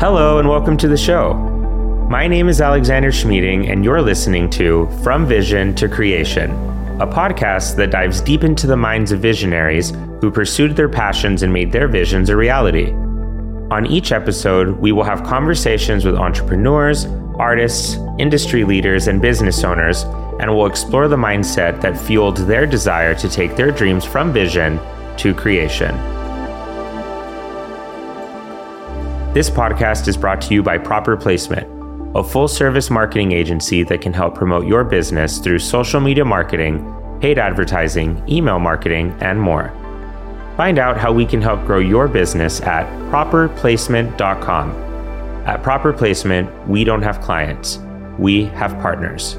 Hello, and welcome to the show. My name is Alexander Schmeeding, and you're listening to From Vision to Creation, a podcast that dives deep into the minds of visionaries who pursued their passions and made their visions a reality. On each episode, we will have conversations with entrepreneurs, artists, industry leaders, and business owners, and we'll explore the mindset that fueled their desire to take their dreams from vision to creation. This podcast is brought to you by Proper Placement, a full service marketing agency that can help promote your business through social media marketing, paid advertising, email marketing, and more. Find out how we can help grow your business at properplacement.com. At Proper Placement, we don't have clients, we have partners.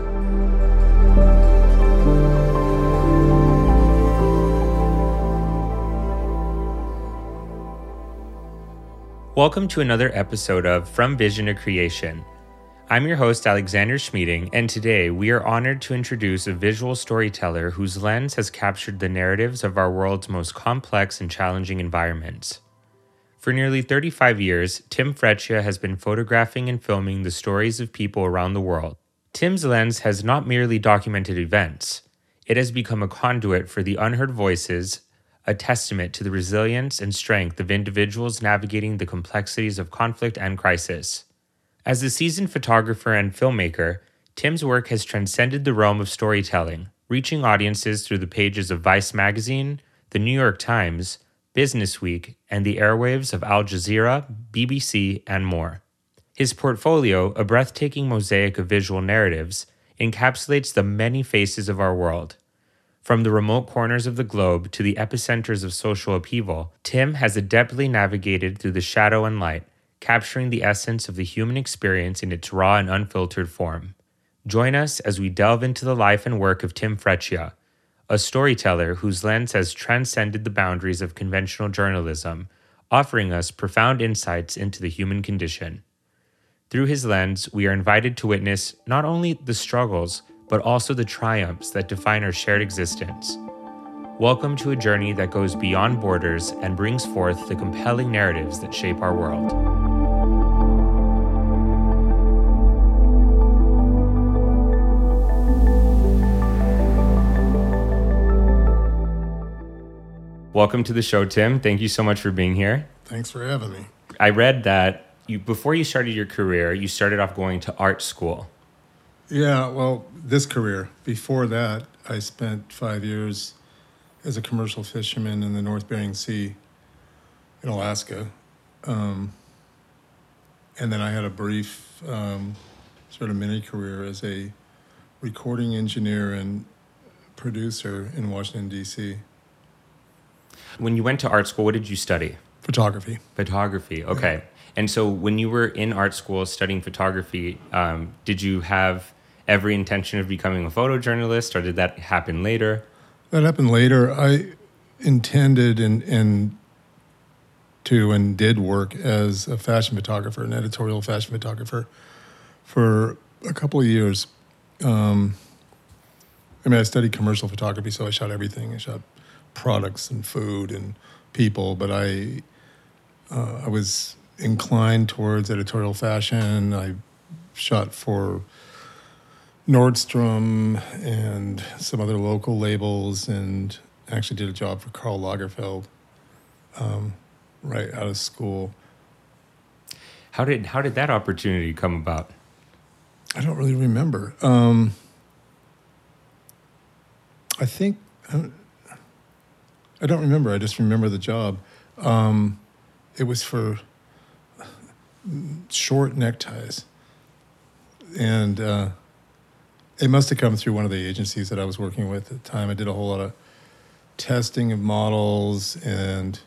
Welcome to another episode of From Vision to Creation. I'm your host, Alexander Schmeeding, and today we are honored to introduce a visual storyteller whose lens has captured the narratives of our world's most complex and challenging environments. For nearly 35 years, Tim Freccia has been photographing and filming the stories of people around the world. Tim's lens has not merely documented events, it has become a conduit for the unheard voices a testament to the resilience and strength of individuals navigating the complexities of conflict and crisis. As a seasoned photographer and filmmaker, Tim's work has transcended the realm of storytelling, reaching audiences through the pages of Vice magazine, the New York Times, Business Week, and the airwaves of Al Jazeera, BBC, and more. His portfolio, a breathtaking mosaic of visual narratives, encapsulates the many faces of our world from the remote corners of the globe to the epicenters of social upheaval, Tim has adeptly navigated through the shadow and light, capturing the essence of the human experience in its raw and unfiltered form. Join us as we delve into the life and work of Tim Freccia, a storyteller whose lens has transcended the boundaries of conventional journalism, offering us profound insights into the human condition. Through his lens, we are invited to witness not only the struggles, but also the triumphs that define our shared existence. Welcome to a journey that goes beyond borders and brings forth the compelling narratives that shape our world. Welcome to the show, Tim. Thank you so much for being here. Thanks for having me. I read that you before you started your career, you started off going to art school. Yeah, well, this career. Before that, I spent five years as a commercial fisherman in the North Bering Sea in Alaska. Um, and then I had a brief um, sort of mini career as a recording engineer and producer in Washington, D.C. When you went to art school, what did you study? Photography. Photography, okay. Yeah. And so when you were in art school studying photography, um, did you have every intention of becoming a photojournalist, or did that happen later? That happened later. I intended and, and to and did work as a fashion photographer, an editorial fashion photographer, for a couple of years. Um, I mean, I studied commercial photography, so I shot everything. I shot products and food and people, but I uh, I was inclined towards editorial fashion. I shot for Nordstrom and some other local labels, and actually did a job for Karl Lagerfeld um, right out of school. How did how did that opportunity come about? I don't really remember. Um, I think I don't, remember. I just remember the job. Um, it was for short neckties, and uh, it must have come through one of the agencies that I was working with at the time. I did a whole lot of testing of models, and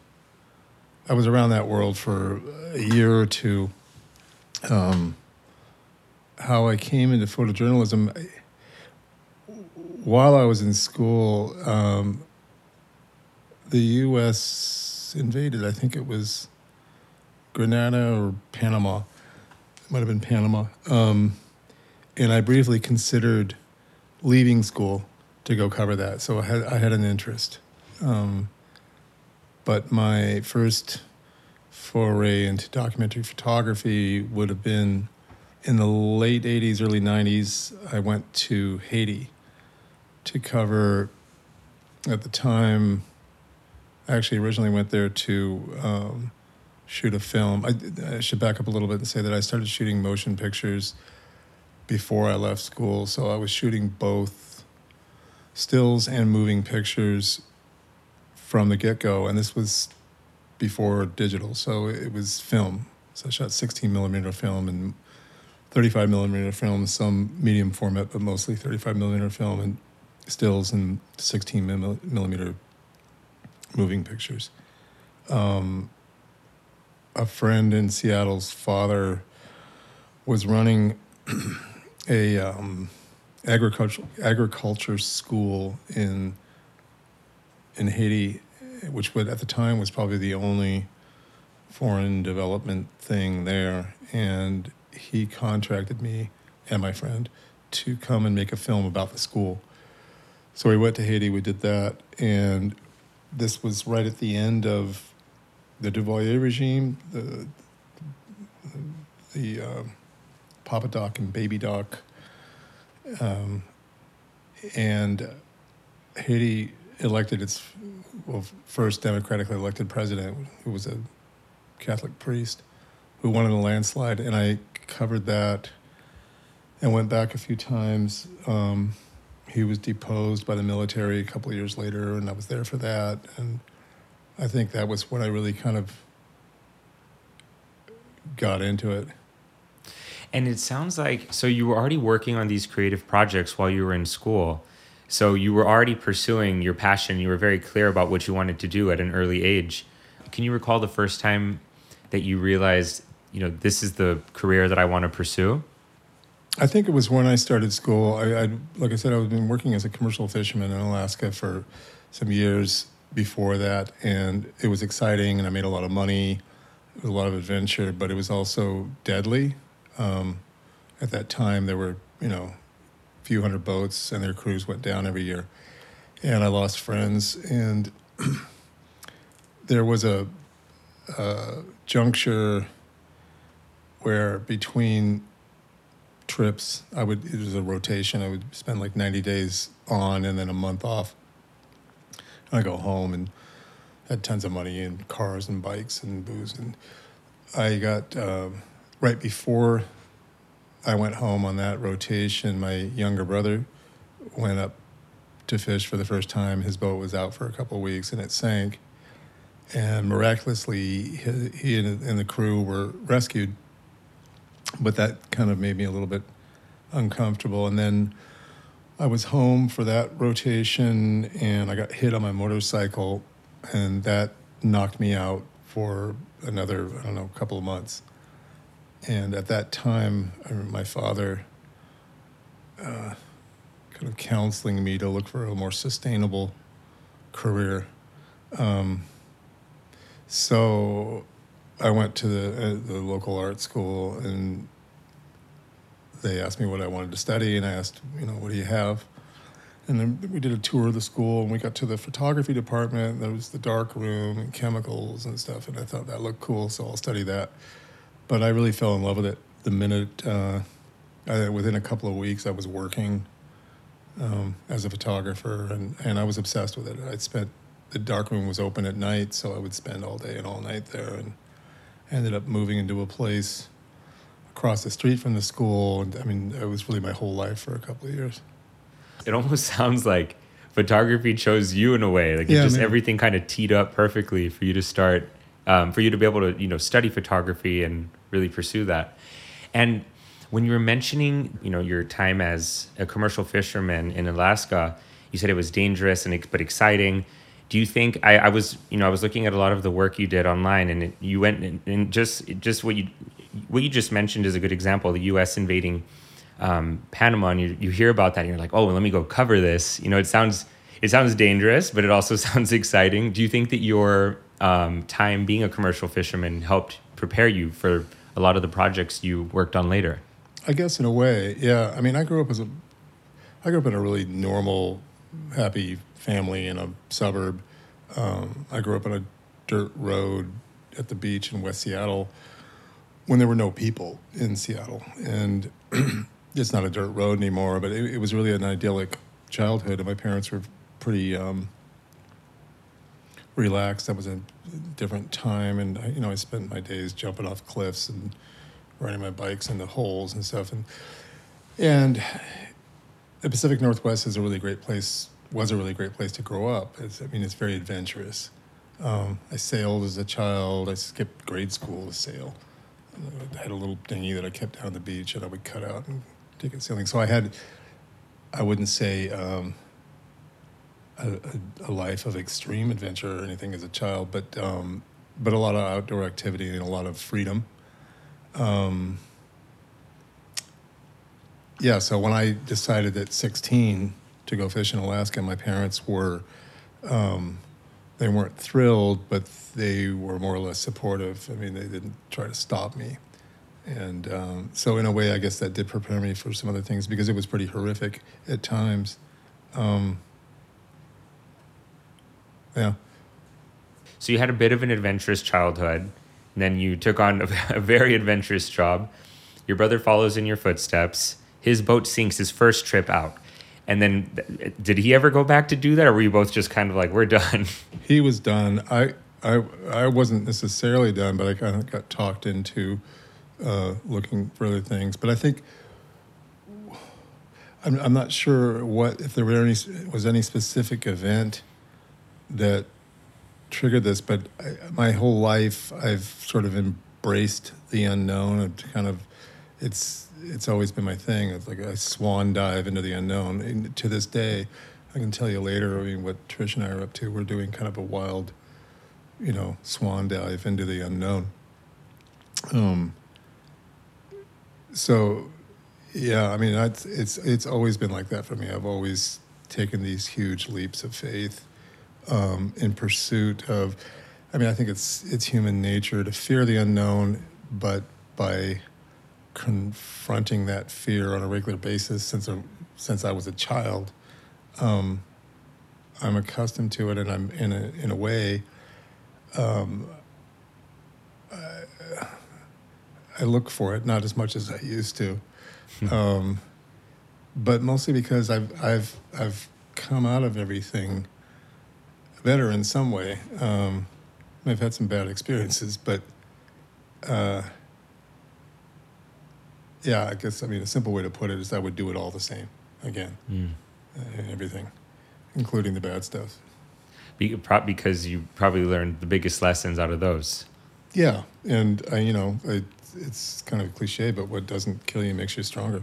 I was around that world for a year or two. Um, how I came into photojournalism, I, while I was in school, um, the U.S. invaded. I think it was Grenada or Panama. It might have been Panama. Um, and I briefly considered leaving school to go cover that. So I had, I had an interest. Um, but my first foray into documentary photography would have been in the late 80s, early 90s. I went to Haiti to cover, at the time, I actually originally went there to um, shoot a film. I, I should back up a little bit and say that I started shooting motion pictures before I left school. So I was shooting both stills and moving pictures from the get go. And this was before digital. So it was film. So I shot 16 millimeter film and 35 millimeter film, some medium format, but mostly 35 millimeter film and stills and 16 millimeter moving pictures. Um, a friend in Seattle's father was running a um, agriculture agriculture school in in Haiti, which would at the time was probably the only foreign development thing there, and he contracted me and my friend to come and make a film about the school. So we went to Haiti, we did that, and this was right at the end of the Duvalier regime, the the uh, Papa Doc and Baby Doc, um, and Haiti elected its well, first democratically elected president, who was a Catholic priest, who won in a landslide, and I covered that and went back a few times. Um, he was deposed by the military a couple of years later, and I was there for that. And I think that was when I really kind of got into it. And it sounds like so you were already working on these creative projects while you were in school. So you were already pursuing your passion. You were very clear about what you wanted to do at an early age. Can you recall the first time that you realized, you know, this is the career that I want to pursue? I think it was when I started school. I, I like I said, I was been working as a commercial fisherman in Alaska for some years before that, and it was exciting, and I made a lot of money. It was a lot of adventure, but it was also deadly. Um, at that time, there were you know a few hundred boats, and their crews went down every year, and I lost friends. And there was a, a juncture where between trips. I would it was a rotation. I would spend like 90 days on and then a month off. And I go home and had tons of money and cars and bikes and booze and I got uh, right before I went home on that rotation. My younger brother went up to fish for the first time. His boat was out for a couple of weeks and it sank. And miraculously, he and the crew were rescued but that kind of made me a little bit uncomfortable. And then I was home for that rotation and I got hit on my motorcycle, and that knocked me out for another, I don't know, couple of months. And at that time, my father uh, kind of counseling me to look for a more sustainable career. Um, so I went to the uh, the local art school and they asked me what I wanted to study, and I asked, you know, what do you have? And then we did a tour of the school, and we got to the photography department. There was the dark room and chemicals and stuff, and I thought that looked cool, so I'll study that. But I really fell in love with it the minute. Uh, I, within a couple of weeks, I was working um, as a photographer, and, and I was obsessed with it. I'd spent the dark room was open at night, so I would spend all day and all night there, and ended up moving into a place across the street from the school. And I mean, it was really my whole life for a couple of years. It almost sounds like photography chose you in a way. Like yeah, just man. everything kind of teed up perfectly for you to start, um, for you to be able to, you know, study photography and really pursue that. And when you were mentioning, you know, your time as a commercial fisherman in Alaska, you said it was dangerous and but exciting do you think I, I was you know I was looking at a lot of the work you did online and it, you went and, and, just just what you what you just mentioned is a good example the U.S. invading um, Panama and you, you hear about that and you're like oh let me go cover this you know it sounds it sounds dangerous but it also sounds exciting do you think that your um, time being a commercial fisherman helped prepare you for a lot of the projects you worked on later I guess in a way yeah I mean I grew up as a I grew up in a really normal happy family in a suburb. Um, I grew up on a dirt road at the beach in West Seattle when there were no people in Seattle, and it's not a dirt road anymore. But it, it was really an idyllic childhood, and my parents were pretty um, relaxed. That was a different time, and I, you know I spent my days jumping off cliffs and riding my bikes into holes and stuff, and and the Pacific Northwest is a really great place. Was a really great place to grow up. It's, I mean, it's very adventurous. Um, I sailed as a child. I skipped grade school to sail. I had a little dinghy that I kept down the beach, and I would cut out and take it sailing. So I had, I wouldn't say um, a, a, life of extreme adventure or anything as a child, but um, but a lot of outdoor activity and a lot of freedom. Um, yeah, so when I decided at 16 to go fish in Alaska, my parents were, um, they weren't thrilled, but they were more or less supportive. I mean, they didn't try to stop me. And um, so, in a way, I guess that did prepare me for some other things because it was pretty horrific at times. Um, yeah. So you had a bit of an adventurous childhood, and then you took on a, a very adventurous job. Your brother follows in your footsteps. His boat sinks his first trip out. And then, did he ever go back to do that, or were you both just kind of like, "We're done"? He was done. I, I, I wasn't necessarily done, but I kind of got talked into uh, looking for other things. But I think I'm, I'm not sure what if there were any was any specific event that triggered this, but I, my whole life I've sort of embraced the unknown and kind of it's it's always been my thing. It's like a swan dive into the unknown. And to this day, I can tell you later. I mean, what Trish and I are up to. We're doing kind of a wild, you know, swan dive into the unknown. Um. So, yeah, I mean, it's it's it's always been like that for me. I've always taken these huge leaps of faith um, in pursuit of. I mean, I think it's it's human nature to fear the unknown, but by confronting that fear on a regular basis since a, since I was a child, um, I'm accustomed to it, and I'm in a in a way. Um, I, I, look for it not as much as I used to, hmm. um, but mostly because I've I've I've come out of everything better in some way. Um, I've had some bad experiences, but. Uh, yeah, I guess I mean a simple way to put it is I would do it all the same again, mm. and everything, including the bad stuff. because you probably learned the biggest lessons out of those. Yeah, and I, you know, it's kind of a cliche, but what doesn't kill you makes you stronger.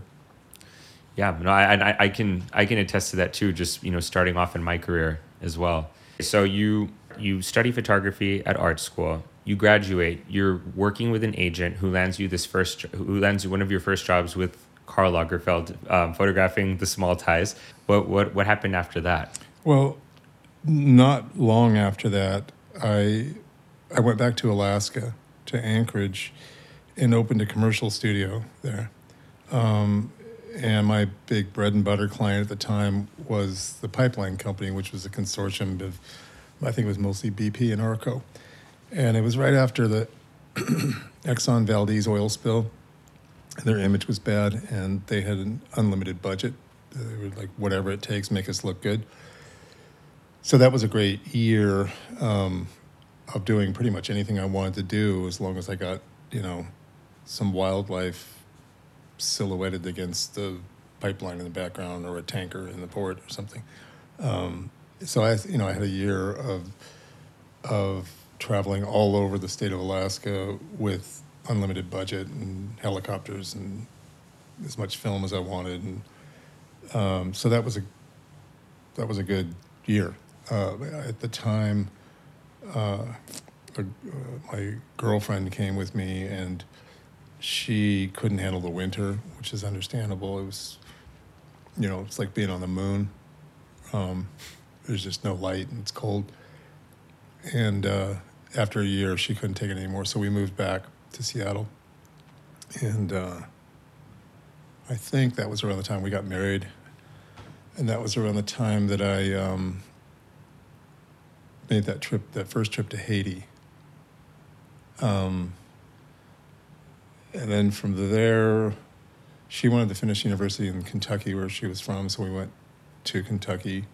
Yeah, no, I, I, I can I can attest to that too. Just you know, starting off in my career as well. So you you study photography at art school you graduate, you're working with an agent who lands you this first, who lands you one of your first jobs with Karl Lagerfeld, um, photographing the small ties. What what what happened after that? Well, not long after that, I I went back to Alaska to Anchorage and opened a commercial studio there. Um, and my big bread and butter client at the time was the Pipeline Company, which was a consortium of, I think it was mostly BP and Arco. And it was right after the Exxon Valdez oil spill. And their image was bad, and they had an unlimited budget. They were like, whatever it takes, make us look good. So that was a great year um, of doing pretty much anything I wanted to do, as long as I got, you know, some wildlife silhouetted against the pipeline in the background or a tanker in the port or something. Um, so I, you know, I had a year of of traveling all over the state of Alaska with unlimited budget and helicopters and as much film as I wanted, and um, so that was a that was a good year. Uh, at the time, uh, uh, my girlfriend came with me, and she couldn't handle the winter, which is understandable. It was, you know, it's like being on the moon. Um, there's just no light and it's cold, and uh, after a year, she couldn't take it anymore, so we moved back to Seattle. And uh, I think that was around the time we got married, and that was around the time that I um, made that trip, that first trip to Haiti. Um, and then from there, she wanted to finish university in Kentucky, where she was from. So we went to Kentucky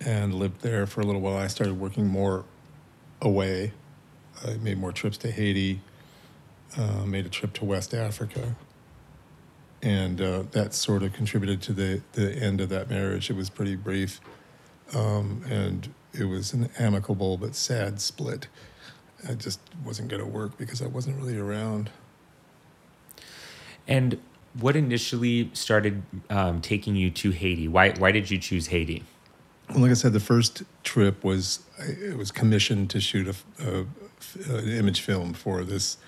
and lived there for a little while. I started working more away. I made more trips to Haiti, uh, made a trip to West Africa, and uh, that sort of contributed to the, the end of that marriage. It was pretty brief, um, and it was an amicable but sad split. It just wasn't going to work because I wasn't really around. And what initially started um, taking you to Haiti? Why why did you choose Haiti? Well, like I said, the first trip was it was commissioned to shoot a, a, an image film for this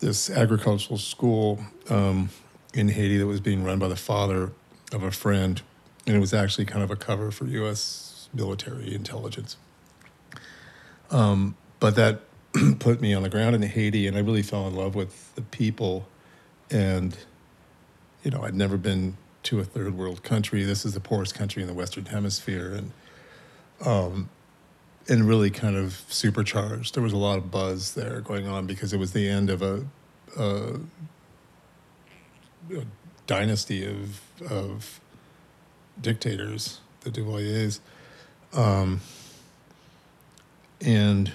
this agricultural school um, in Haiti that was being run by the father of a friend, and it was actually kind of a cover for U.S. military intelligence. Um, but that put me on the ground in Haiti, and I really fell in love with the people and you know I'd never been to a third world country. This is the poorest country in the Western Hemisphere, and um, and really kind of supercharged. There was a lot of buzz there going on because it was the end of a, a, a dynasty of of dictators, the Duvaliers, um, and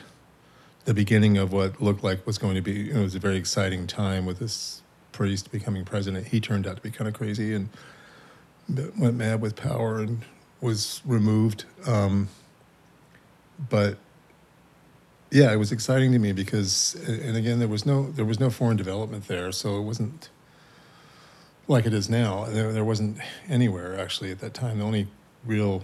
the beginning of what looked like was going to be. It was a very exciting time with this priest becoming president, he turned out to be kind of crazy and went mad with power and was removed. Um, but yeah, it was exciting to me because, and again, there was no there was no foreign development there, so it wasn't like it is now. There, there wasn't anywhere actually at that time. The only real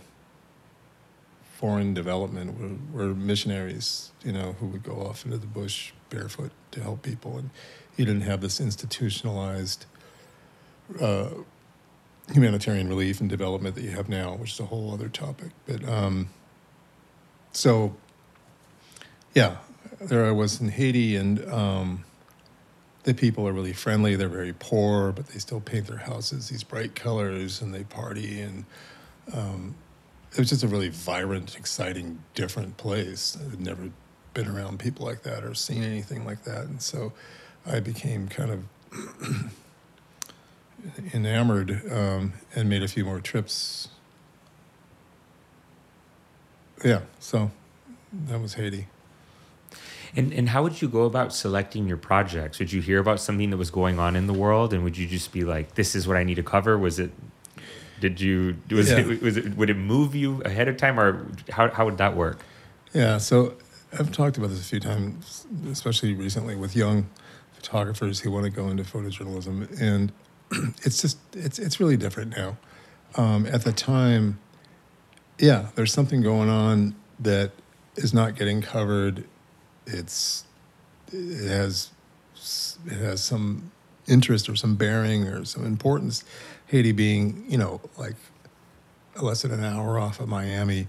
foreign development were, were missionaries, you know, who would go off into the bush barefoot to help people and you didn't have this institutionalized uh, humanitarian relief and development that you have now, which is a whole other topic. But um, so, yeah, there I was in Haiti, and um, the people are really friendly. They're very poor, but they still paint their houses these bright colors, and they party. And um, it was just a really vibrant, exciting, different place. I'd never been around people like that or seen anything like that, and so I became kind of enamored um, and made a few more trips. Yeah, so that was Haiti. And and how would you go about selecting your projects? Would you hear about something that was going on in the world, and would you just be like, "This is what I need to cover"? Was it? Did you was yeah. it was it would it move you ahead of time, or how how would that work? Yeah, so I've talked about this a few times, especially recently with young photographers who want to go into photojournalism, and it's just it's it's really different now. Um, at the time, yeah, there's something going on that is not getting covered. It's it has it has some interest or some bearing or some importance. Haiti being, you know, like less than an hour off of Miami,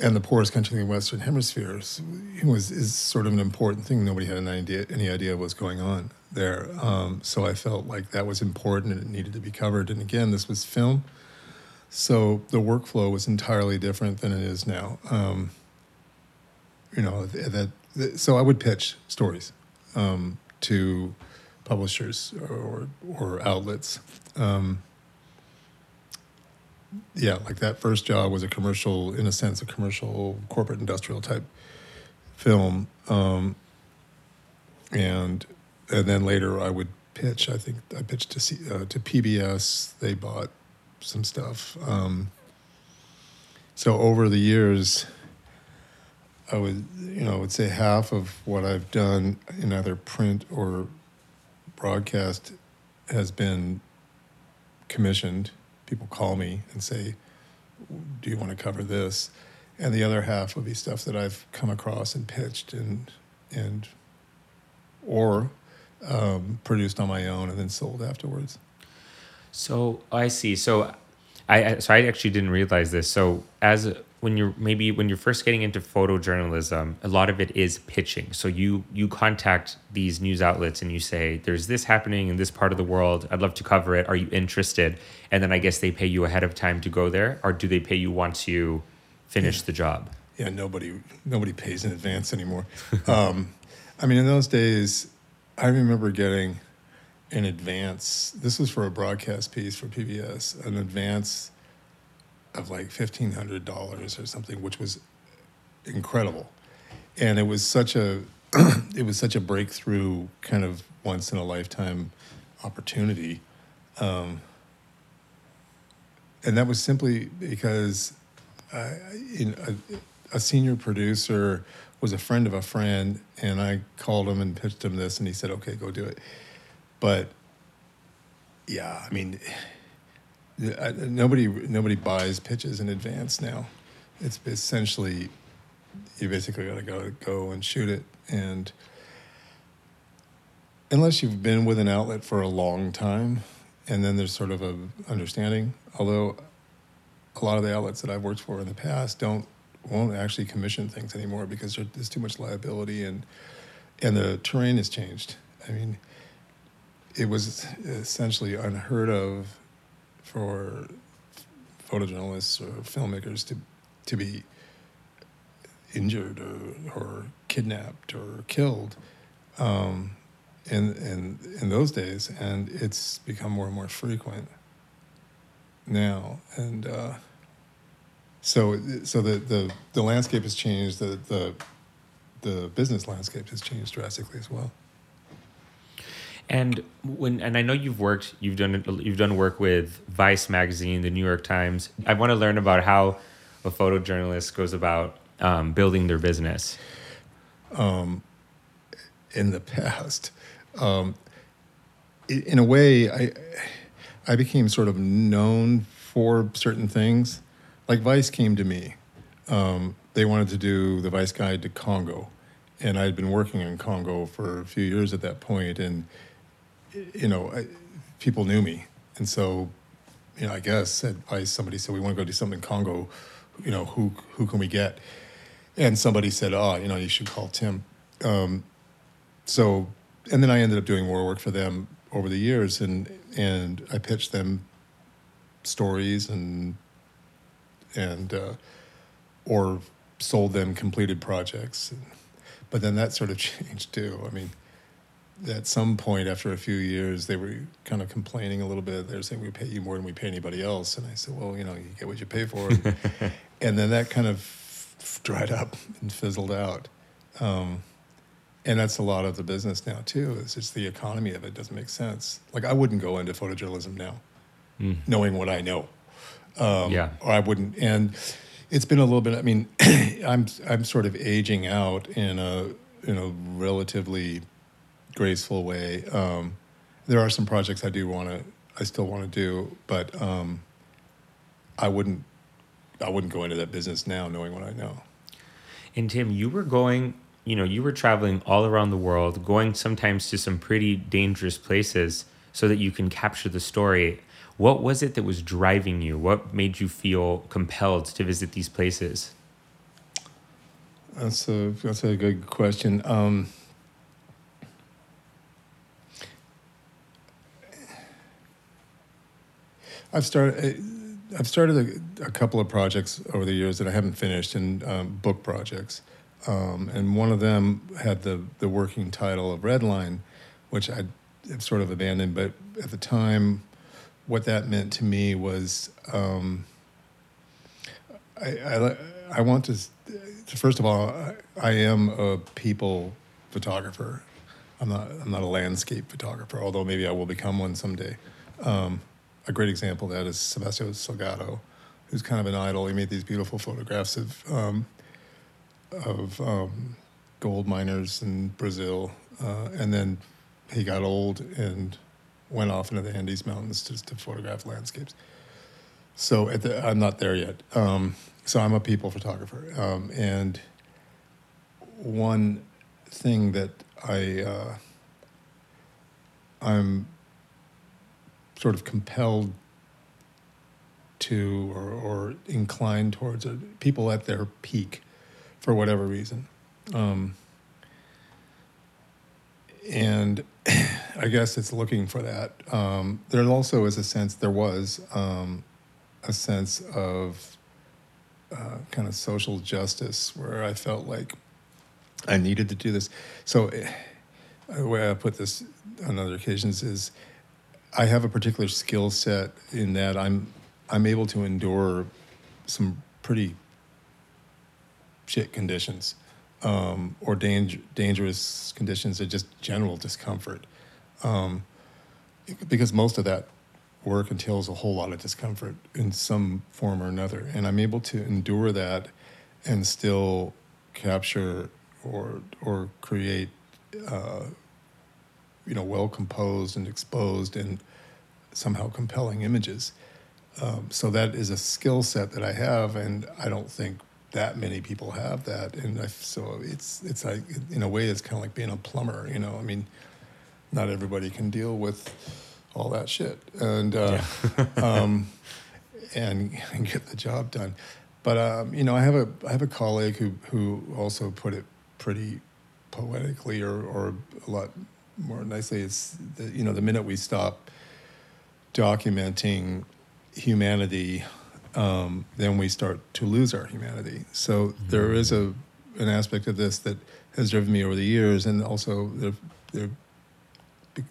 and the poorest country in the Western Hemisphere was is sort of an important thing. Nobody had any idea any idea what was going on there. Um, so I felt like that was important and it needed to be covered. And again, this was film, so the workflow was entirely different than it is now. Um, you know that, that, so I would pitch stories um, to publishers or or outlets. Um, yeah, like that first job was a commercial, in a sense, a commercial corporate industrial type film, um, and and then later I would pitch. I think I pitched to C, uh, to PBS. They bought some stuff. Um, so over the years, I would you know I would say half of what I've done in either print or broadcast has been commissioned people call me and say, "Do you want to cover this?" And the other half would be stuff that I've come across and pitched and and or um, produced on my own and then sold afterwards. So I see. So I so I actually didn't realize this. So as when you're maybe when you're first getting into photojournalism, a lot of it is pitching. So you you contact these news outlets and you say, "There's this happening in this part of the world. I'd love to cover it. Are you interested?" And then I guess they pay you ahead of time to go there, or do they pay you once you finish yeah. the job? yeah, nobody nobody pays in advance anymore. um, I mean, in those days, I remember getting an advance. This was for a broadcast piece for PBS, an advance of like fifteen hundred dollars or something, which was incredible, and it was such a it was such a breakthrough kind of once in a lifetime opportunity. Um, and that was simply because I, know, a, a, senior producer was a friend of a friend, and I called him and pitched him this, and he said, "Okay, go do it." But yeah, I mean, I, nobody nobody buys pitches in advance now. It's essentially you basically got to go go and shoot it, and unless you've been with an outlet for a long time, and then there's sort of a understanding. Although a lot of the outlets that I've worked for in the past don't won't actually commission things anymore because there's too much liability and and the terrain has changed. I mean, it was essentially unheard of for photojournalists or filmmakers to to be injured or, or kidnapped or killed um, in, in in those days, and it's become more and more frequent now. And uh, so so the, the the landscape has changed. The the the business landscape has changed drastically as well. And when and I know you've worked, you've done you've done work with Vice magazine, the New York Times. I want to learn about how a photojournalist goes about um, building their business. Um, in the past, um, in a way, I I became sort of known for certain things. Like Vice came to me. Um, they wanted to do the Vice Guide to Congo, and I had been working in Congo for a few years at that point, and you know, I, people knew me, and so, you know, I guess advice somebody said we want to go do something in Congo, you know, who who can we get? And somebody said, oh, you know, you should call Tim. Um, so, and then I ended up doing more work for them over the years, and and I pitched them stories and and uh, or sold them completed projects. But then that sort of changed too. I mean, at some point after a few years, they were kind of complaining a little bit. They were saying we pay you more than we pay anybody else, and I said, well, you know, you get what you pay for. and then that kind of dried up and fizzled out. Um, and that's a lot of the business now too. It's just the economy of it doesn't make sense. Like I wouldn't go into photojournalism now, mm. knowing what I know. Um, yeah. Or I wouldn't. And it's been a little bit. I mean, I'm I'm sort of aging out in a in a relatively graceful way. Um, there are some projects I do want to, I still want to do, but um, I wouldn't, I wouldn't go into that business now, knowing what I know. And Tim, you were going, you know, you were traveling all around the world, going sometimes to some pretty dangerous places so that you can capture the story. What was it that was driving you? What made you feel compelled to visit these places? That's a that's a good question. Um, I've started. I've started a, a, couple of projects over the years that I haven't finished, and um, book projects. Um, and one of them had the the working title of Redline, which I have sort of abandoned. But at the time, what that meant to me was um, I, I, I want to. First of all, I, I am a people photographer. I'm not. I'm not a landscape photographer, although maybe I will become one someday. Um, a great example of that is Sebastião Salgado, who's kind of an idol. He made these beautiful photographs of um, of um, gold miners in Brazil, uh, and then he got old and went off into the Andes Mountains just to photograph landscapes. So the, I'm not there yet. Um, so I'm a people photographer, um, and one thing that I uh, I'm sort of compelled to or, or inclined towards it, people at their peak for whatever reason. Um, and I guess it's looking for that. Um, there also is a sense, there was um, a sense of uh, kind of social justice where I felt like I needed to do this. So eh, the way I put this on other occasions is I have a particular skill set in that I'm I'm able to endure some pretty shit conditions um, or danger, dangerous conditions or just general discomfort. Um, because most of that work entails a whole lot of discomfort in some form or another. And I'm able to endure that and still capture or, or create, uh, you know, well composed and exposed and somehow compelling images. Um, so that is a skill set that I have, and I don't think that many people have that. And I, so it's it's like in a way it's kind of like being a plumber. You know, I mean, not everybody can deal with all that shit and uh, yeah. um, and, and get the job done. But um, you know, I have a I have a colleague who who also put it pretty poetically or or a lot more nicely. It's the, you know the minute we stop documenting humanity, um, then we start to lose our humanity. So mm-hmm. there is a an aspect of this that has driven me over the years, and also there there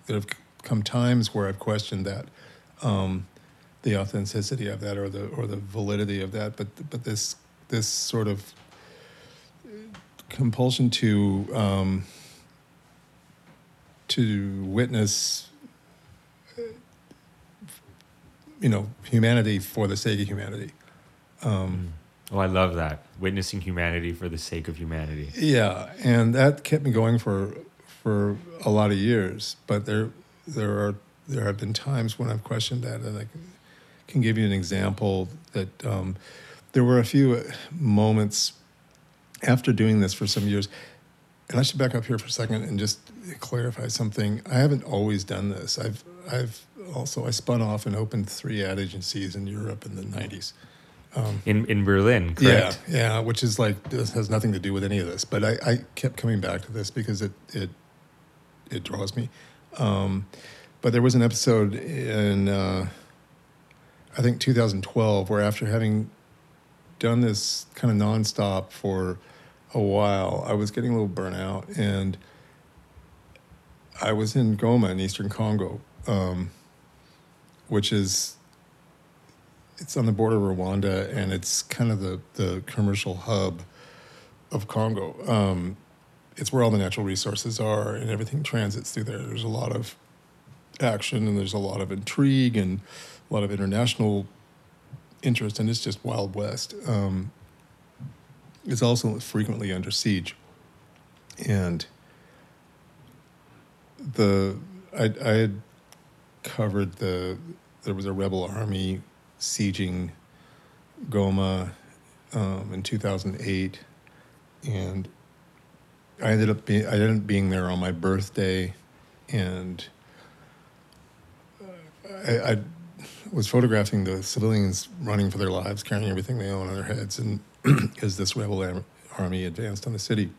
there have come times where I've questioned that. Um, the authenticity of that or the or the validity of that but but this this sort of compulsion to um, to witness you know, humanity for the sake of humanity. Um, oh, I love that witnessing humanity for the sake of humanity. Yeah, and that kept me going for for a lot of years. But there there are there have been times when I've questioned that, and I can give you an example that um, there were a few moments after doing this for some years. And I should back up here for a second and just clarify something. I haven't always done this. I've I've also I spun off and opened three ad agencies in Europe in the '90s. Um, in in Berlin, correct? Yeah, yeah, which is like this has nothing to do with any of this, but I, I kept coming back to this because it it it draws me. Um, but there was an episode in uh, I think 2012 where after having done this kind of nonstop for a while, I was getting a little burnout and. I was in Goma in Eastern Congo, um, which is it's on the border of Rwanda and it's kind of the the commercial hub of Congo. Um, it's where all the natural resources are and everything transits through there. There's a lot of action and there's a lot of intrigue and a lot of international interest and it's just wild west. Um, it's also frequently under siege, and the I, I had covered the there was a rebel army sieging Goma um, in 2008, and I ended up being I ended up being there on my birthday, and I, I, was photographing the civilians running for their lives, carrying everything they own on their heads, and as this rebel army advanced on the city,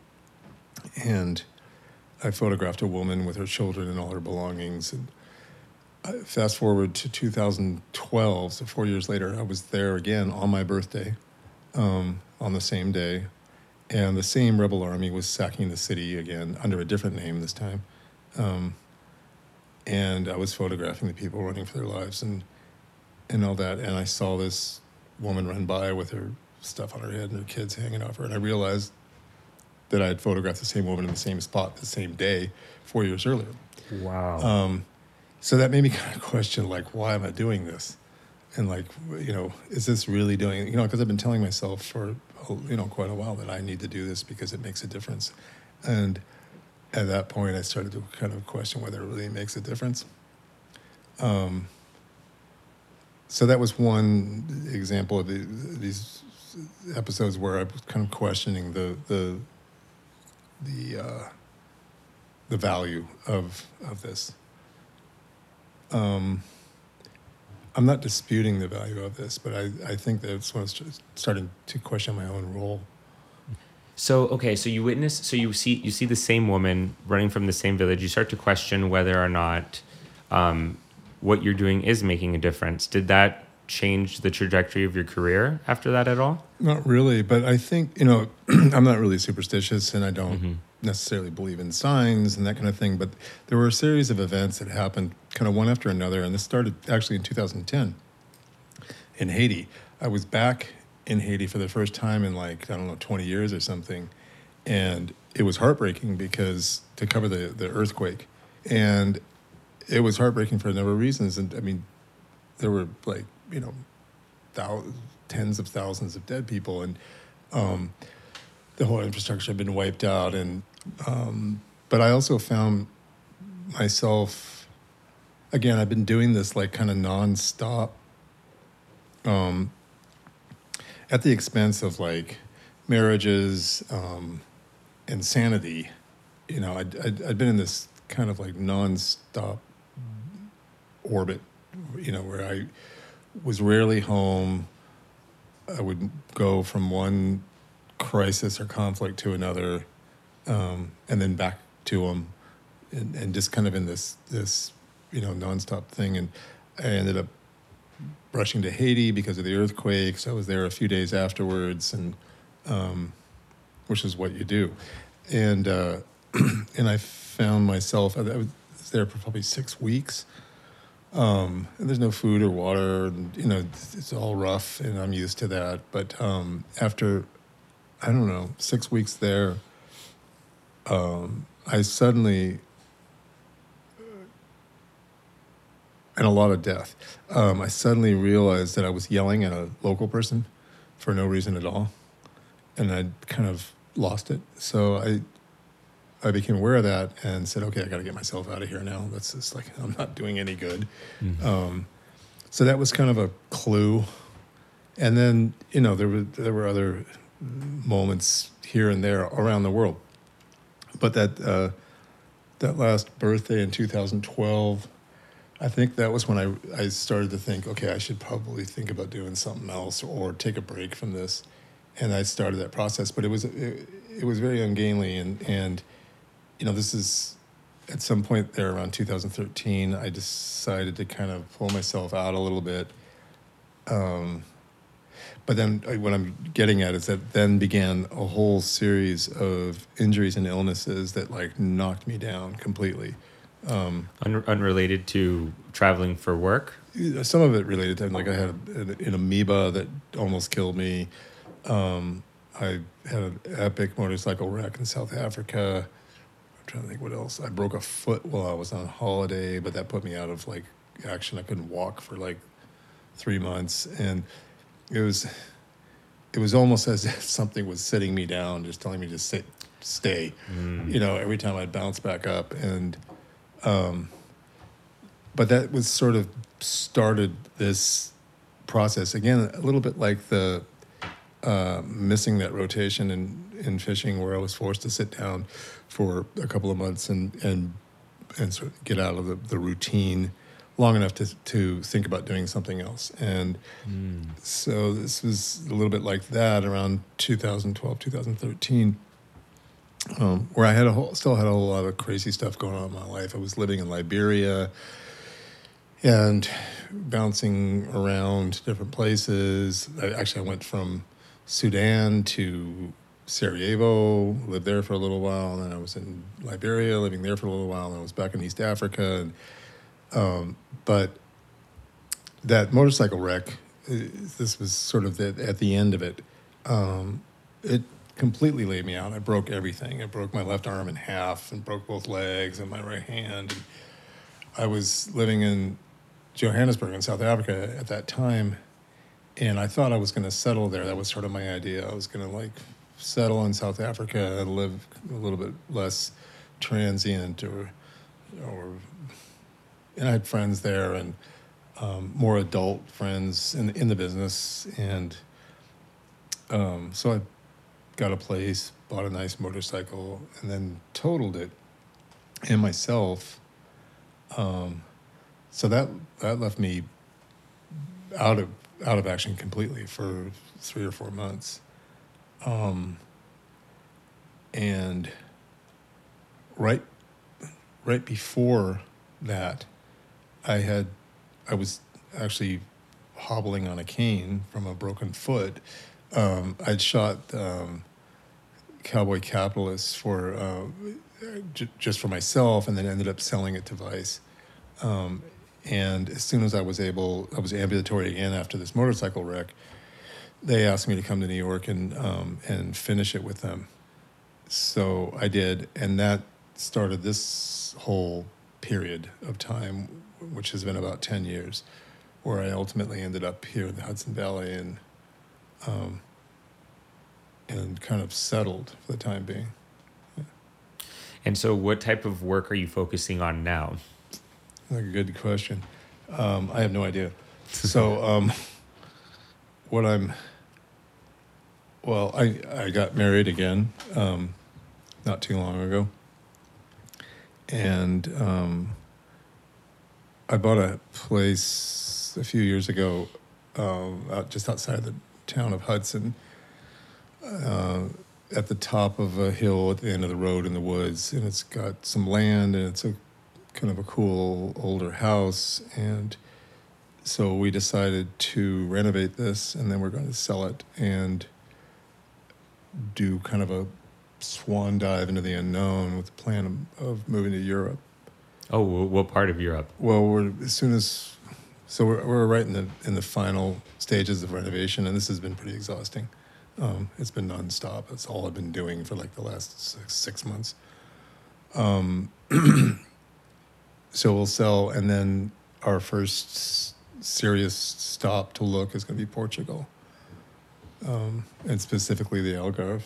and I photographed a woman with her children and all her belongings, and fast forward to 2012, so four years later, I was there again on my birthday, um, on the same day, and the same rebel army was sacking the city again under a different name this time. Um, and I was photographing the people running for their lives and and all that, and I saw this woman run by with her stuff on her head and her kids hanging off her, and I realized that I had photographed the same woman in the same spot the same day four years earlier. Wow. Um, so that made me kind of question like why am i doing this and like you know is this really doing you know because i've been telling myself for you know quite a while that i need to do this because it makes a difference and at that point i started to kind of question whether it really makes a difference um, so that was one example of the, these episodes where i was kind of questioning the the the uh, the value of of this um, I'm not disputing the value of this, but I, I think that's when I was starting to question my own role. So okay, so you witness, so you see you see the same woman running from the same village. You start to question whether or not um, what you're doing is making a difference. Did that change the trajectory of your career after that at all? Not really, but I think you know I'm not really superstitious, and I don't Mm-hmm. necessarily believe in signs and that kind of thing. But there were a series of events that happened, kind of one after another, and this started actually in 2010 in Haiti. I was back in Haiti for the first time in like I don't know 20 years or something, and it was heartbreaking because to cover the the earthquake, and it was heartbreaking for a number of reasons. And I mean, there were like you know thousands, tens of thousands of dead people, and um, the whole infrastructure had been wiped out. And um, but I also found myself again. I've been doing this like kind of nonstop, um, at the expense of like marriages, um, and sanity. You know, I'd, I'd been in this kind of like nonstop orbit, you know, where I was rarely home. I would go from one crisis or conflict to another, um, and then back to them, and, and just kind of in this this you know nonstop thing. And I ended up rushing to Haiti because of the earthquakes. I was there a few days afterwards, and um, which is what you do. And uh, and I found myself. I was there for probably six weeks. Um, there's no food or water, and you know it's, it's all rough, and I'm used to that. But um, after, I don't know, six weeks there, um, I suddenly, and a lot of death. Um, I suddenly realized that I was yelling at a local person for no reason at all, and I'd kind of lost it. So I, I became aware of that and said, "Okay, I got to get myself out of here now. That's just like I'm not doing any good." Um, so that was kind of a clue. And then you know there were there were other moments here and there around the world, but that uh, that last birthday in 2012, I think that was when I I started to think, okay, I should probably think about doing something else or take a break from this, and I started that process. But it was it, it was very ungainly and and you know this is at some point there around 2013 i decided to kind of pull myself out a little bit um, but then uh, what i'm getting at is that then began a whole series of injuries and illnesses that like knocked me down completely um, Un- unrelated to traveling for work? some of it related to like I had an, an amoeba that almost killed me. Um, I had an epic motorcycle wreck in South Africa. I'm trying to think what else. I broke a foot while I was on holiday, but that put me out of like action. I couldn't walk for like three months, and it was it was almost as if something was sitting me down, just telling me to sit, stay. You know, every time I'd bounce back up, and um, but that was sort of started this process again a little bit like the uh, missing that rotation in, in fishing where I was forced to sit down for a couple of months and and and sort of get out of the, the routine long enough to to think about doing something else and so this was a little bit like that around 2012 2013 um, where I had a whole, still had a whole lot of crazy stuff going on in my life. I was living in Liberia and bouncing around different places. I, actually, I went from Sudan to Sarajevo, lived there for a little while, and then I was in Liberia, living there for a little while, and I was back in East Africa. And, um, but that motorcycle wreck, uh, this was sort of the, at the end of it. Um, it completely laid me out. I broke everything. I broke my left arm in half and broke both legs and my right hand. And I was living in Johannesburg in South Africa at that time, and I thought I was going to settle there. That was sort of my idea. I was going to like settle in South Africa and live a little bit less transient, or or. And I had friends there and um, more adult friends in in the business, and um, so I got a place, bought a nice motorcycle, and then totaled it, and myself. Um, so that that left me out of out of action completely for three or four months, um, and right right before that, I had I was actually hobbling on a cane from a broken foot. Um, I'd shot um, Cowboy Capitalists for uh, j- just for myself, and then ended up selling it to Vice. Um, and as soon as I was able, I was ambulatory again after this motorcycle wreck. They asked me to come to New York and um, and finish it with them. So I did, and that started this whole period of time, which has been about ten years, where I ultimately ended up here in the Hudson Valley and um, and kind of settled for the time being. And so, what type of work are you focusing on now? Like a good question. Um, I have no idea. So, um, what I'm, well, I, I got married again um, not too long ago. And um, I bought a place a few years ago um, out just outside the town of Hudson uh, at the top of a hill at the end of the road in the woods. And it's got some land and it's a kind of a cool older house. And so we decided to renovate this and then we're going to sell it and do kind of a swan dive into the unknown with the plan of, of moving to Europe. Oh, wh- what part of Europe? Well, we're as soon as so we're, we're right in the in the final stages of renovation, and this has been pretty exhausting. Um, it's been nonstop. That's all I've been doing for like the last six, six months. Um, so we'll sell, and then our first serious stop to look is going to be Portugal, um, and specifically the Algarve.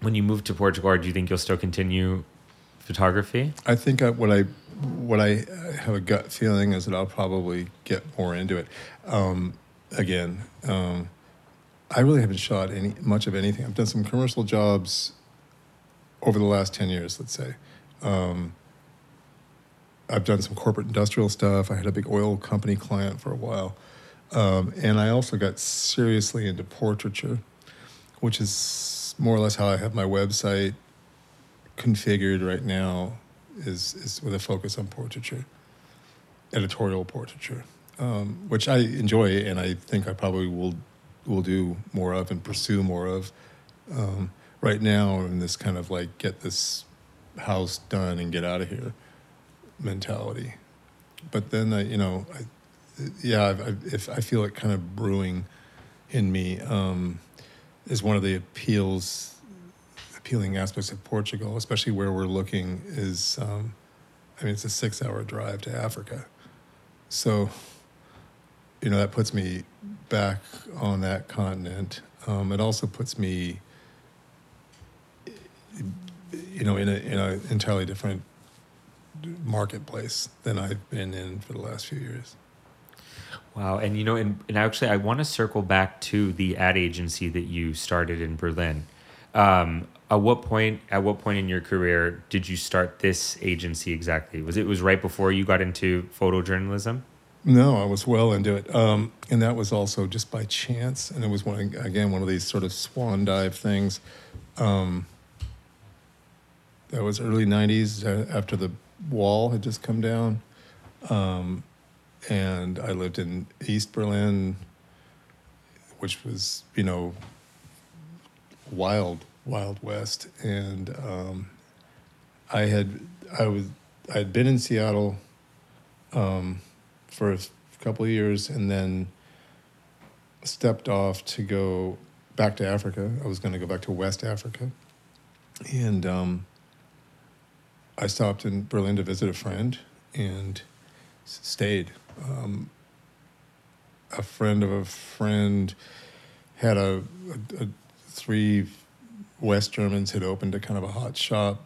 When you move to Portugal, do you think you'll still continue photography? I think I, what I what I have a gut feeling is that I'll probably get more into it. Um, again, um, I really haven't shot any much of anything. I've done some commercial jobs over the last ten years, let's say. Um, I've done some corporate industrial stuff. I had a big oil company client for a while, um, and I also got seriously into portraiture, which is more or less how I have my website configured right now is is with a focus on portraiture, editorial portraiture, um, which I enjoy and I think I probably will will do more of and pursue more of. Um, right now, in this kind of like get this house done and get out of here mentality. But then I, you know, I, yeah, I, if I feel it kind of brewing in me um, is one of the appeals appealing aspects of Portugal, especially where we're looking, is um, I mean, it's a six hour drive to Africa. So, you know, that puts me back on that continent. Um, it also puts me, you know, in an entirely different marketplace than I've been in for the last few years. Wow, and you know, and, and actually, I want to circle back to the ad agency that you started in Berlin. Um, at what point? At what point in your career did you start this agency exactly? Was it was right before you got into photojournalism? No, I was well into it, um, and that was also just by chance. And it was one again one of these sort of swan dive things. Um, that was early '90s uh, after the wall had just come down, um, and I lived in East Berlin, which was you know wild, wild west, and um, I had I was I had been in Seattle um, for a couple of years, and then stepped off to go back to Africa. I was going to go back to West Africa, and um, I stopped in Berlin to visit a friend and stayed. Um, a friend of a friend had a, a, a three West Germans had opened a kind of a hot shop.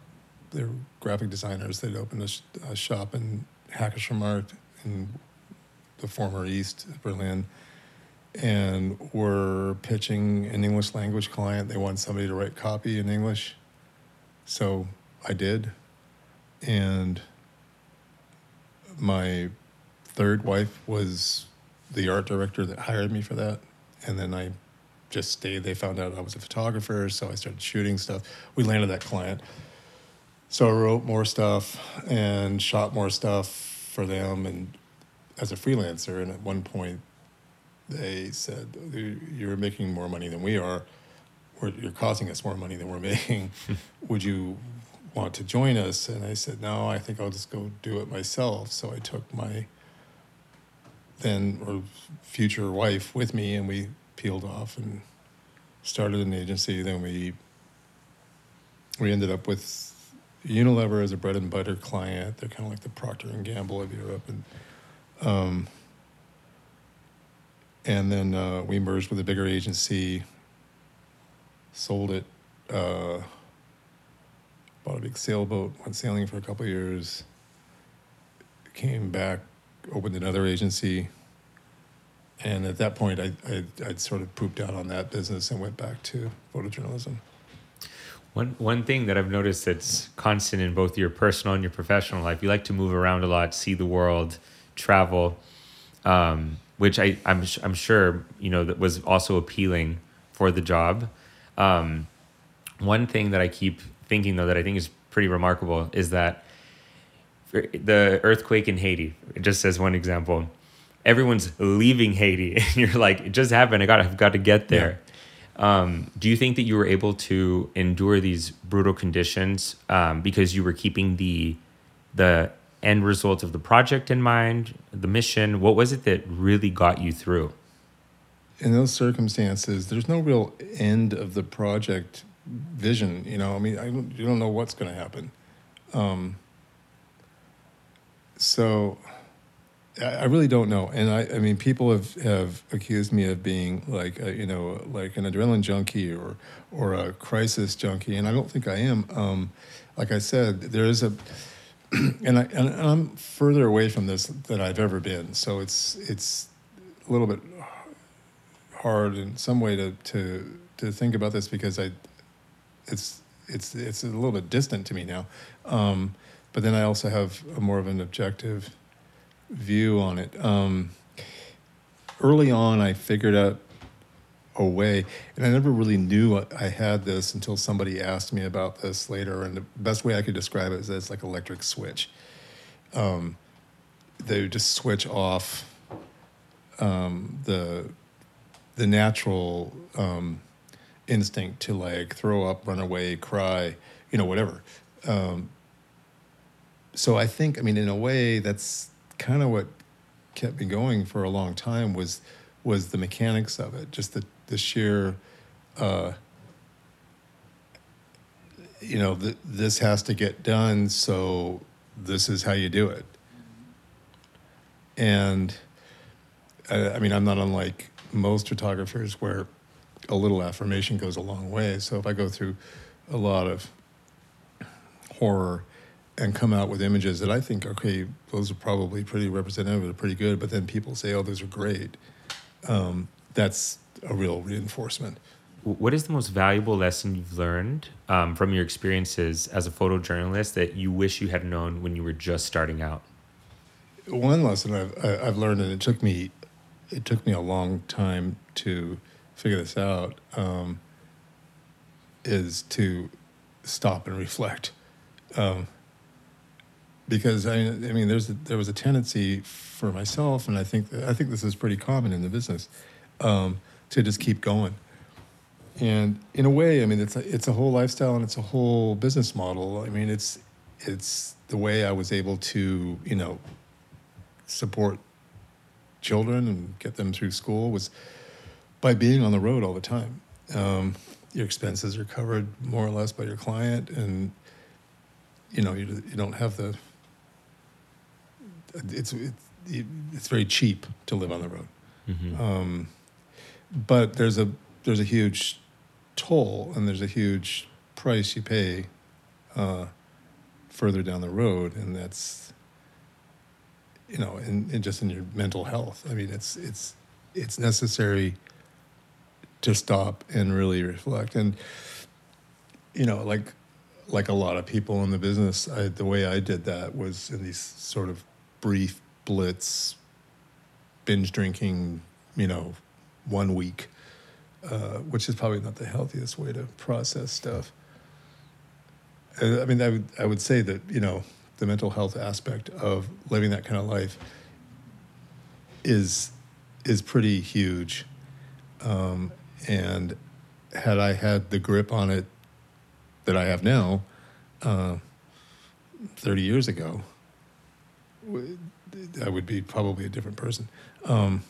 They're graphic designers. They'd opened a, sh- a shop in Hackescher Markt in the former East Berlin, and were pitching an English language client. They wanted somebody to write copy in English, so I did, and my third wife was the art director that hired me for that, and then I just stayed. They found out I was a photographer, so I started shooting stuff. We landed that client. So I wrote more stuff and shot more stuff for them. And as a freelancer, and at one point they said you're making more money than we are. We're, you're costing us more money than we're making. Would you want to join us? And I said, no, I think I'll just go do it myself. So I took my then or future wife with me, and we peeled off and started an agency. Then we we ended up with Unilever as a bread and butter client. They're kind of like the Procter and Gamble of Europe, and um, and then uh, we merged with a bigger agency, sold it, uh, bought a big sailboat, went sailing for a couple years, came back, opened another agency, and at that point, I, I I'd sort of pooped out on that business and went back to photojournalism. One one thing that I've noticed that's constant in both your personal and your professional life, you like to move around a lot, see the world, travel, um, which I I'm I'm sure you know that was also appealing for the job. Um, one thing that I keep thinking though that I think is pretty remarkable is that the earthquake in Haiti, just as one example, everyone's leaving Haiti, and you're like, it just happened. I got I've got to get there. Yeah um, do you think that you were able to endure these brutal conditions um, because you were keeping the the end result of the project in mind, the mission? What was it that really got you through? In those circumstances, there's no real end of the project vision. You know, I mean, I don't, you don't know what's going to happen. Um, so I really don't know, and I, I mean, people have, have accused me of being like, a, you know, like an adrenaline junkie or or a crisis junkie, and I don't think I am. Um, like I said, there is a, and I and I'm further away from this than I've ever been, so it's it's a little bit hard in some way to to to think about this because I, it's it's it's a little bit distant to me now, um, but then I also have a more of an objective view on it. Um, early on, I figured out a way, and I never really knew I had this until somebody asked me about this later. And the best way I could describe it is that it's like electric switch. Um, they just switch off um, the the natural um, instinct to like throw up, run away, cry, you know, whatever. Um, so I think, I mean, in a way, that's kind of what kept me going for a long time was was the mechanics of it, just the the sheer. Uh, you know, th- this has to get done, so this is how you do it. And I, I mean, I'm not unlike most photographers where a little affirmation goes a long way. So if I go through a lot of horror and come out with images that I think, okay, those are probably pretty representative, they're pretty good, but then people say, oh, those are great. Um, that's a real reinforcement. What is the most valuable lesson you've learned um, from your experiences as a photojournalist that you wish you had known when you were just starting out? One lesson I've, I've learned, and it took me, it took me a long time to figure this out, um, is to stop and reflect. Um, because I, I mean, there's a, there was a tendency for myself, and I think I think this is pretty common in the business, um, to just keep going. And in a way, I mean, it's a, it's a whole lifestyle and it's a whole business model. I mean, it's it's the way I was able to, you know, support children and get them through school was by being on the road all the time. Um, your expenses are covered more or less by your client, and you know you, you don't have the it's it's it's very cheap to live on the road. Mm-hmm. Um, but there's a there's a huge toll and there's a huge price you pay uh, further down the road, and that's you know, and, and just in your mental health. I mean, it's it's it's necessary to stop and really reflect. And you know, like like a lot of people in the business, I, the way I did that was in these sort of brief blitz binge drinking, you know, one week, uh, which is probably not the healthiest way to process stuff. Uh, I mean, I would, I would say that, you know, the mental health aspect of living that kind of life is is pretty huge. Um, and had I had the grip on it that I have now, uh, 30 years ago, I would be probably a different person. Um,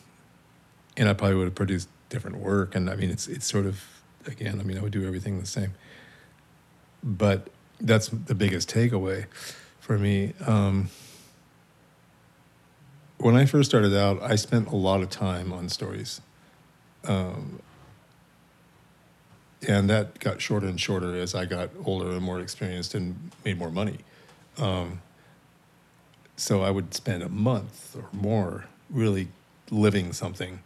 and I probably would have produced different work. And I mean, it's, it's sort of, again, I mean, I would do everything the same. But that's the biggest takeaway for me. Um, when I first started out, I spent a lot of time on stories. Um, and that got shorter and shorter as I got older and more experienced and made more money. Um, so I would spend a month or more really living something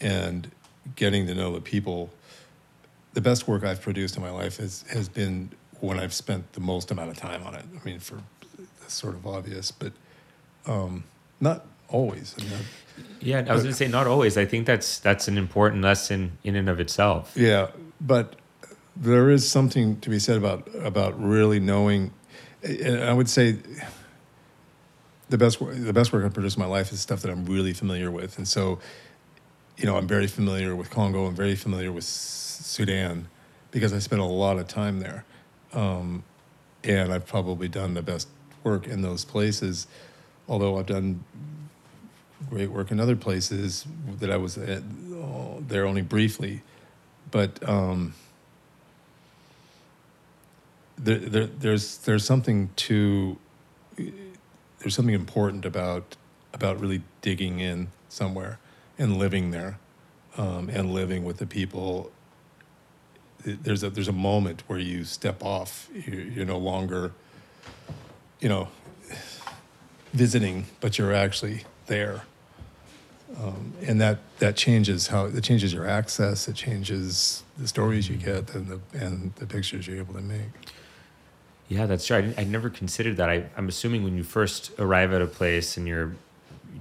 and getting to know the people. The best work I've produced in my life has, has been when I've spent the most amount of time on it. I mean, for that's sort of obvious, but um, not always. I mean, Yeah, I was going to say not always. I think that's that's an important lesson in and of itself. Yeah, but there is something to be said about about really knowing. And I would say the best the best work I've produced in my life is stuff that I'm really familiar with, and so you know I'm very familiar with Congo. I'm very familiar with Sudan because I spent a lot of time there, um, and I've probably done the best work in those places. Although I've done great work in other places that I was at, oh, there only briefly, but um, there, there, there's there's something to there's something important about about really digging in somewhere and living there um, and living with the people. There's a there's a moment where you step off. You're, you're no longer, you know, visiting, but you're actually there um, and that that changes how it changes your access. It changes the stories you get and the and the pictures you're able to make. Yeah, that's true. I, I never considered that. I, I'm assuming when you first arrive at a place and you're,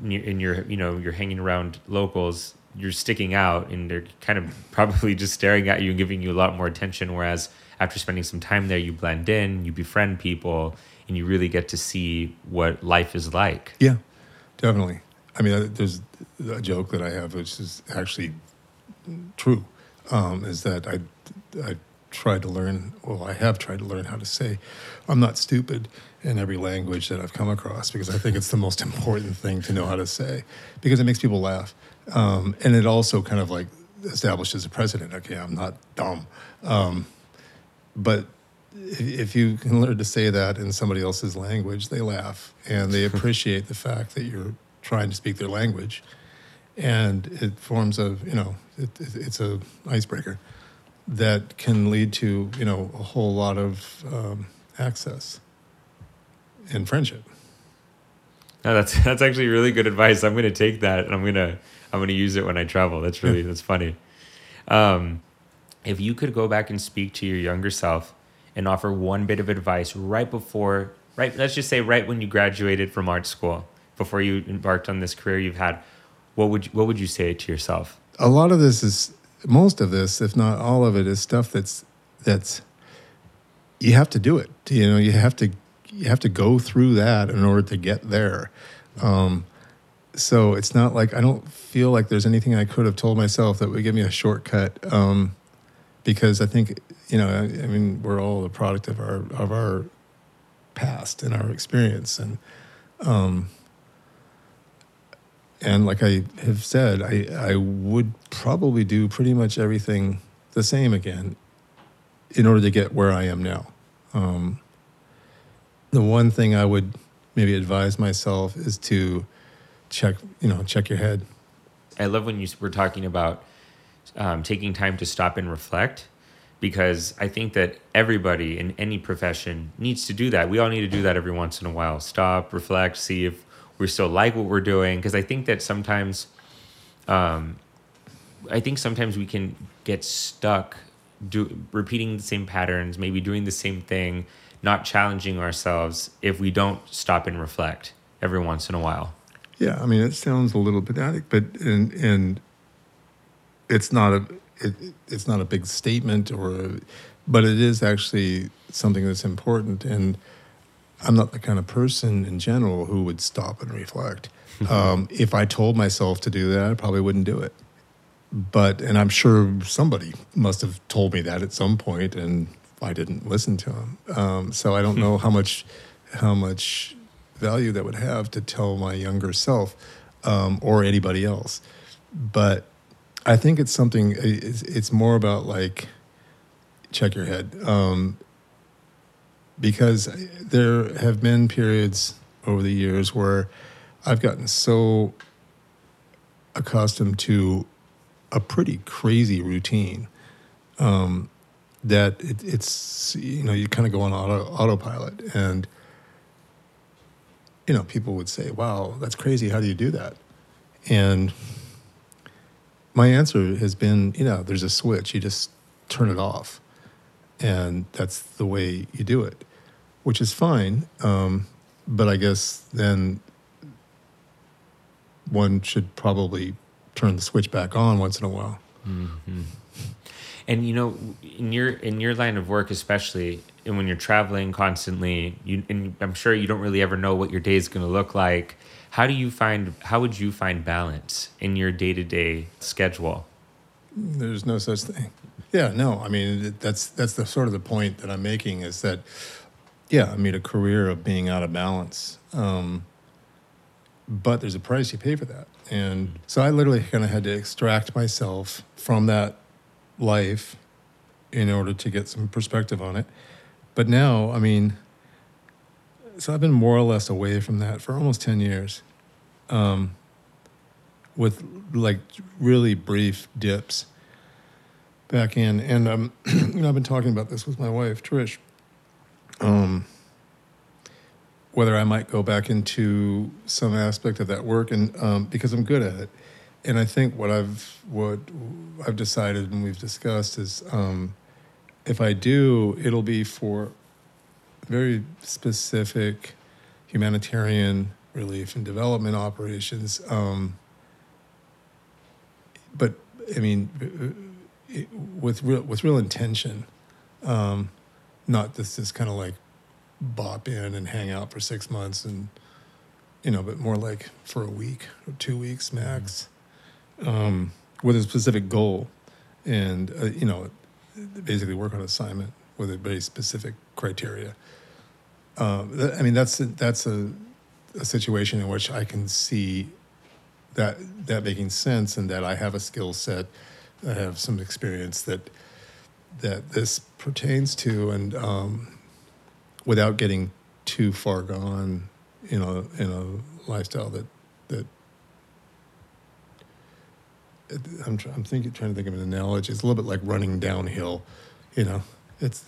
and you're, you know, you're hanging around locals, you're sticking out, and they're kind of probably just staring at you and giving you a lot more attention. Whereas after spending some time there, you blend in, you befriend people, and you really get to see what life is like. Yeah, definitely. I mean, uh, there's a joke that I have, which is actually true, um, is that I I tried to learn. Well, I have tried to learn how to say, "I'm not stupid" in every language that I've come across because I think it's the most important thing to know how to say because it makes people laugh, um, and it also kind of like establishes a precedent. Okay, I'm not dumb, um, but if if you can learn to say that in somebody else's language, they laugh and they appreciate the fact that you're trying to speak their language, and it forms a you know it, it, it's a icebreaker that can lead to you know a whole lot of um, access and friendship. No, that's that's actually really good advice. I'm gonna take that and I'm gonna I'm gonna use it when I travel. That's really that's funny. Um, if you could go back and speak to your younger self and offer one bit of advice right before right let's just say right when you graduated from art school before you embarked on this career you've had what would you, what would you say to yourself? A lot of this is most of this if not all of it is stuff that's that's you have to do it. You know you have to you have to go through that in order to get there. Um, so it's not like i don't feel like there's anything i could have told myself that would give me a shortcut um, because i think you know I, I mean we're all a product of our of our past and our experience and um, and like I have said, I, I would probably do pretty much everything the same again in order to get where I am now. Um, the one thing I would maybe advise myself is to check, you know, check your head. I love when you were talking about um, taking time to stop and reflect because I think that everybody in any profession needs to do that. We all need to do that every once in a while. Stop, reflect, see if we still like what we're doing. Because I think that sometimes, um, I think sometimes we can get stuck do repeating the same patterns, maybe doing the same thing, not challenging ourselves if we don't stop and reflect every once in a while. Yeah, I mean, it sounds a little pedantic, but and and it's not a it, it's not a big statement or, a, but it is actually something that's important. And I'm not the kind of person in general who would stop and reflect. um, if I told myself to do that, I probably wouldn't do it. But, and I'm sure somebody must have told me that at some point, and I didn't listen to them. Um, so I don't know how much, how much value that would have to tell my younger self um, or anybody else. But I think it's something. It's, it's more about like check your head um, because there have been periods over the years where I've gotten so accustomed to a pretty crazy routine um, that it, it's you know you kind of go on auto, autopilot and you know people would say wow that's crazy. How do you do that? And my answer has been you know there's a switch. You just turn it off. And that's the way you do it which is fine um, but i guess then one should probably turn the switch back on once in a while. Mm-hmm. And you know, in your in your line of work, especially, and when you're traveling constantly, you and I'm sure you don't really ever know what your day is going to look like. How do you find? How would you find balance in your day to day schedule? There's no such thing. Yeah, no. I mean, that's that's the sort of the point that I'm making is that, yeah, I made a career of being out of balance. Um, but there's a price you pay for that. And so I literally kind of had to extract myself from that life in order to get some perspective on it. But now, I mean, so I've been more or less away from that for almost 10 years um, with like really brief dips back in. And, um, you know, I've been talking about this with my wife, Trish. Um, whether I might go back into some aspect of that work, and um, because I'm good at it. And I think what I've what I've decided and we've discussed is um, if I do, it'll be for very specific humanitarian relief and development operations. Um, but I mean, with real with real intention, um, not this this kind of like bop in and hang out for six months and you know but more like for a week or two weeks max um, with a specific goal and uh, you know basically work on assignment with a very specific criteria. Um, i mean that's a, that's a, a situation in which i can see that that making sense and that i have a skill set i have some experience that that this pertains to and um, without getting too far gone in a in a lifestyle that that I'm I'm thinking trying to think of an analogy. It's a little bit like running downhill, you know. It's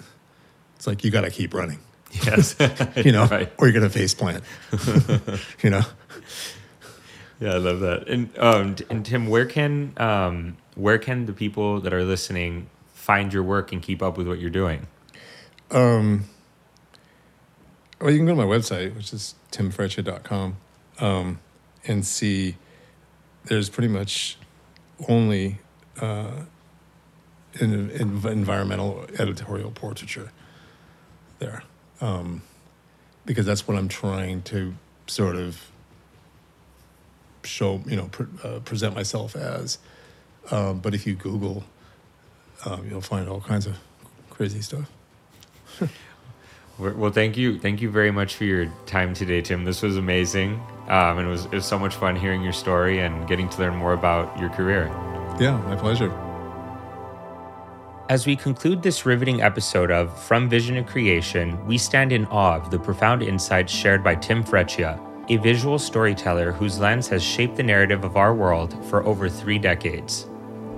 it's like you got to keep running. Yes, you know, right. or you're gonna face plant. you know. Yeah, I love that. And um, and Tim, where can um, where can the people that are listening find your work and keep up with what you're doing? Um, well, you can go to my website, which is timfreccia.com, um, and see there's pretty much only uh, in, in environmental editorial portraiture there. Um, because that's what I'm trying to sort of show, you know, uh, present myself as. Um, but if you Google, um, you'll find all kinds of crazy stuff. Well, thank you, thank you very much for your time today, Tim. This was amazing, um, and it was it was so much fun hearing your story and getting to learn more about your career. Yeah, my pleasure. As we conclude this riveting episode of From Vision to Creation, we stand in awe of the profound insights shared by Tim Freccia, a visual storyteller whose lens has shaped the narrative of our world for over three decades.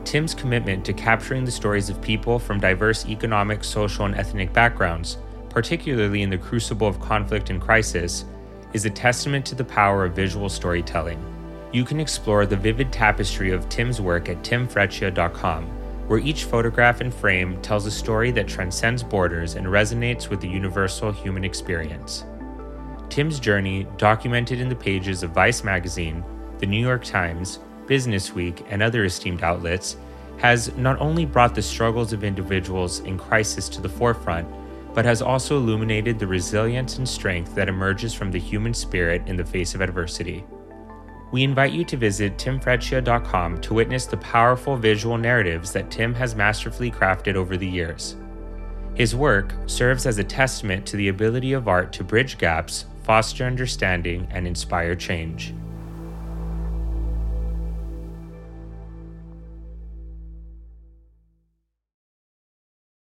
Tim's commitment to capturing the stories of people from diverse economic, social, and ethnic backgrounds particularly in the crucible of conflict and crisis, is a testament to the power of visual storytelling. You can explore the vivid tapestry of Tim's work at timfreccia.com, where each photograph and frame tells a story that transcends borders and resonates with the universal human experience. Tim's journey, documented in the pages of Vice magazine, the New York Times, Business Week, and other esteemed outlets, has not only brought the struggles of individuals in crisis to the forefront, but has also illuminated the resilience and strength that emerges from the human spirit in the face of adversity. we invite you to visit timfreccia.com to witness the powerful visual narratives that Tim has masterfully crafted over the years. His work serves as a testament to the ability of art to bridge gaps, foster understanding, and inspire change.